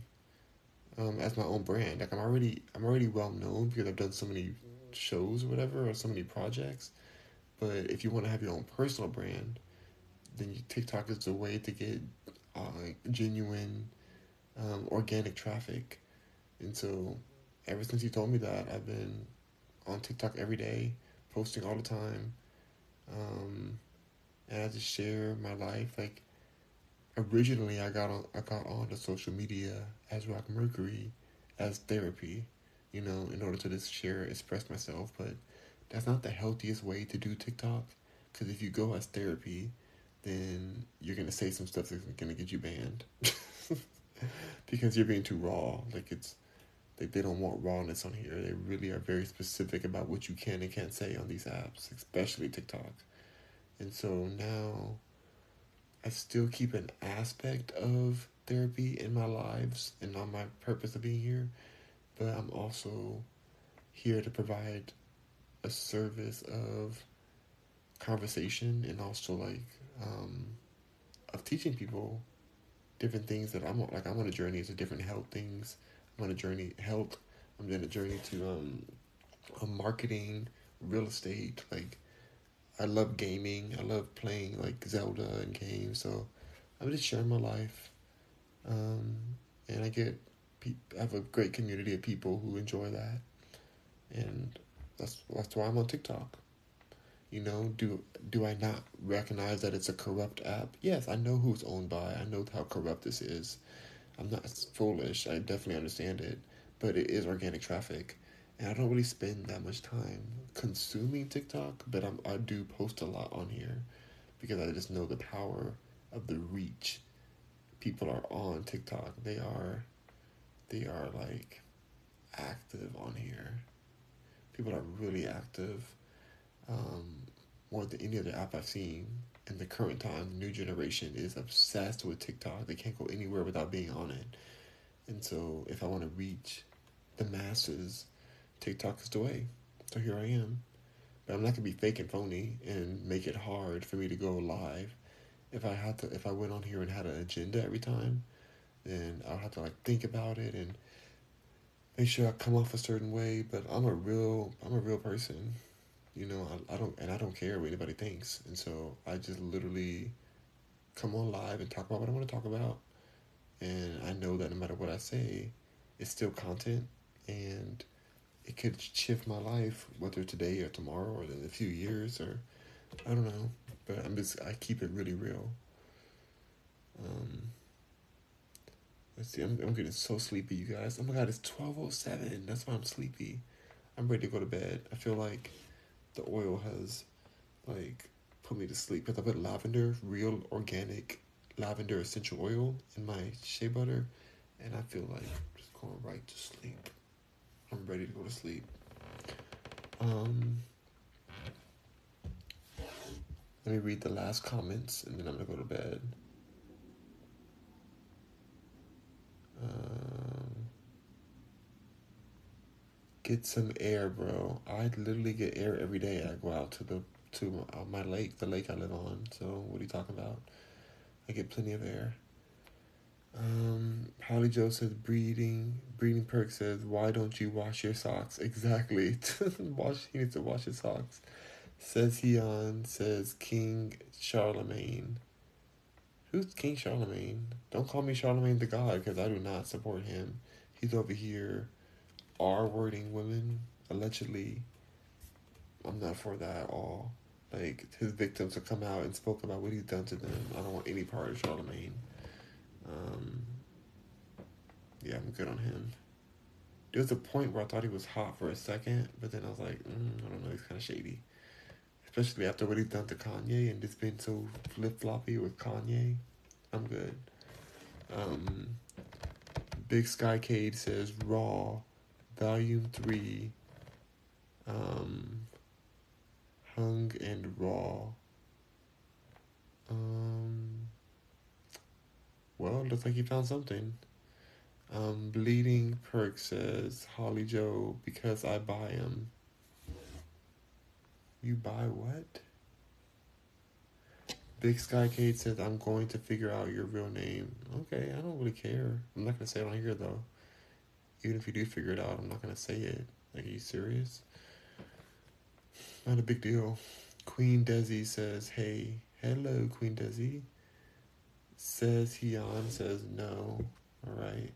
um, as my own brand. Like I'm already I'm already well known because I've done so many shows or whatever or so many projects. But if you want to have your own personal brand, then TikTok is the way to get uh, genuine, um, organic traffic. And so, ever since he told me that, I've been on TikTok every day, posting all the time. Um, and I just share my life. Like originally I got on I got on the social media as Rock Mercury as therapy, you know, in order to just share, express myself. But that's not the healthiest way to do TikTok. Because if you go as therapy, then you're gonna say some stuff that's gonna get you banned. because you're being too raw. Like it's like they don't want rawness on here. They really are very specific about what you can and can't say on these apps, especially TikTok. And so now I still keep an aspect of therapy in my lives and on my purpose of being here, but I'm also here to provide a service of conversation and also like um, of teaching people different things that I'm. Like I'm on a journey to different health things. I'm on a journey health. I'm on a journey to um, marketing, real estate, like I love gaming. I love playing like Zelda and games. So I'm just sharing my life, um, and I get I have a great community of people who enjoy that, and that's that's why I'm on TikTok. You know, do do I not recognize that it's a corrupt app? Yes, I know who's owned by. I know how corrupt this is. I'm not foolish. I definitely understand it, but it is organic traffic and I don't really spend that much time consuming TikTok, but I'm, I do post a lot on here because I just know the power of the reach. People are on TikTok. They are, they are like active on here. People are really active. Um, more than any other app I've seen in the current time, the new generation is obsessed with TikTok. They can't go anywhere without being on it. And so, if I want to reach the masses, TikTok is the way. So here I am. But I'm not gonna be fake and phony and make it hard for me to go live. If I had to, if I went on here and had an agenda every time, and I'll have to like think about it and make sure I come off a certain way. But I'm a real I'm a real person, you know. I, I don't and I don't care what anybody thinks, and so I just literally come on live and talk about what I want to talk about, and I know that no matter what I say, it's still content and it could shift my life, whether today or tomorrow or in a few years or I don't know. But I'm just I keep it really real. Um, let's see, I'm I'm getting so sleepy, you guys. Oh my god, it's twelve oh seven. That's why I'm sleepy. I'm ready to go to bed. I feel like the oil has like put me to sleep because I put lavender, real organic lavender essential oil in my shea butter, and I feel like I'm just going right to sleep. I'm ready to go to sleep. Um, let me read the last comments and then I'm gonna go to bed. Um, get some air, bro. I literally get air every day. I go out to the to my lake, the lake I live on. So what are you talking about? I get plenty of air. Um, Holly Joe says breeding breeding perk says why don't you wash your socks exactly wash he needs to wash his socks says he on says King Charlemagne who's King Charlemagne don't call me Charlamagne the God because I do not support him he's over here R wording women allegedly I'm not for that at all like his victims have come out and spoke about what he's done to them I don't want any part of Charlamagne um, yeah, I'm good on him. There was a point where I thought he was hot for a second, but then I was like, mm, I don't know, he's kind of shady. Especially after what he's done to Kanye and just been so flip floppy with Kanye. I'm good. Um, Big Sky Cade says Raw, Volume 3, um, Hung and Raw. Um, well, looks like you found something. Um, Bleeding Perk says, Holly Joe, because I buy him. You buy what? Big Sky Kate says, I'm going to figure out your real name. Okay, I don't really care. I'm not going to say it on here, though. Even if you do figure it out, I'm not to say it. Like, are you serious? Not a big deal. Queen Desi says, hey, hello, Queen Desi. Says Heon says no. All right.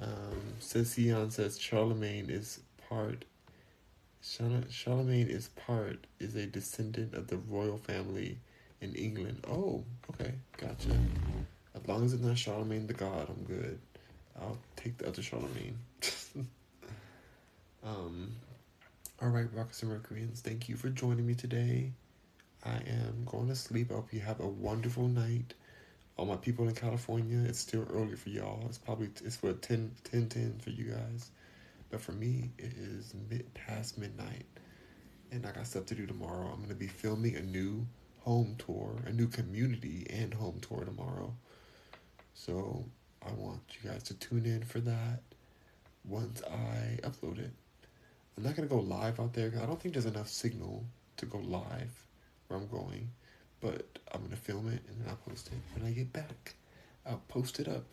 Um, says Heon says Charlemagne is part. Charlemagne is part is a descendant of the royal family in England. Oh, okay, gotcha. As long as it's not Charlamagne the God, I'm good. I'll take the other Charlemagne. um, all right, Rockets and Mercuryans, thank you for joining me today. I am going to sleep. I hope you have a wonderful night all my people in California, it's still early for y'all. It's probably it's for 10, 10, 10 for you guys, but for me, it is mid past midnight, and I got stuff to do tomorrow. I'm gonna be filming a new home tour, a new community and home tour tomorrow. So I want you guys to tune in for that once I upload it. I'm not gonna go live out there. I don't think there's enough signal to go live where I'm going but I'm gonna film it and then I'll post it when I get back. I'll post it up.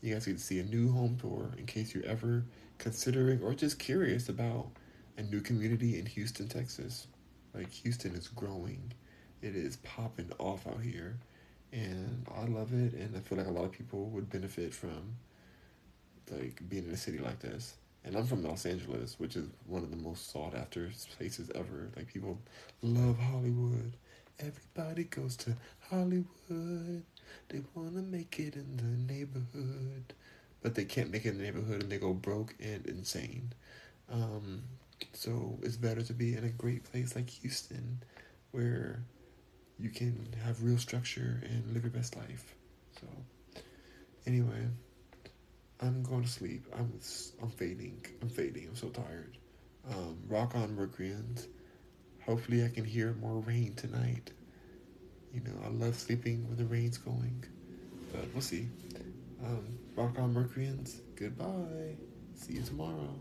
You guys to see a new home tour in case you're ever considering or just curious about a new community in Houston, Texas. Like Houston is growing. It is popping off out here. And I love it and I feel like a lot of people would benefit from like being in a city like this. And I'm from Los Angeles, which is one of the most sought after places ever. Like people love Hollywood Everybody goes to Hollywood. They want to make it in the neighborhood. But they can't make it in the neighborhood and they go broke and insane. Um, so it's better to be in a great place like Houston where you can have real structure and live your best life. So, anyway, I'm going to sleep. I'm I'm fading. I'm fading. I'm so tired. Um, rock on, Mercuryans. Hopefully, I can hear more rain tonight. You know, I love sleeping when the rain's going, but we'll see. Um, rock on, Mercuryans. Goodbye. See you tomorrow.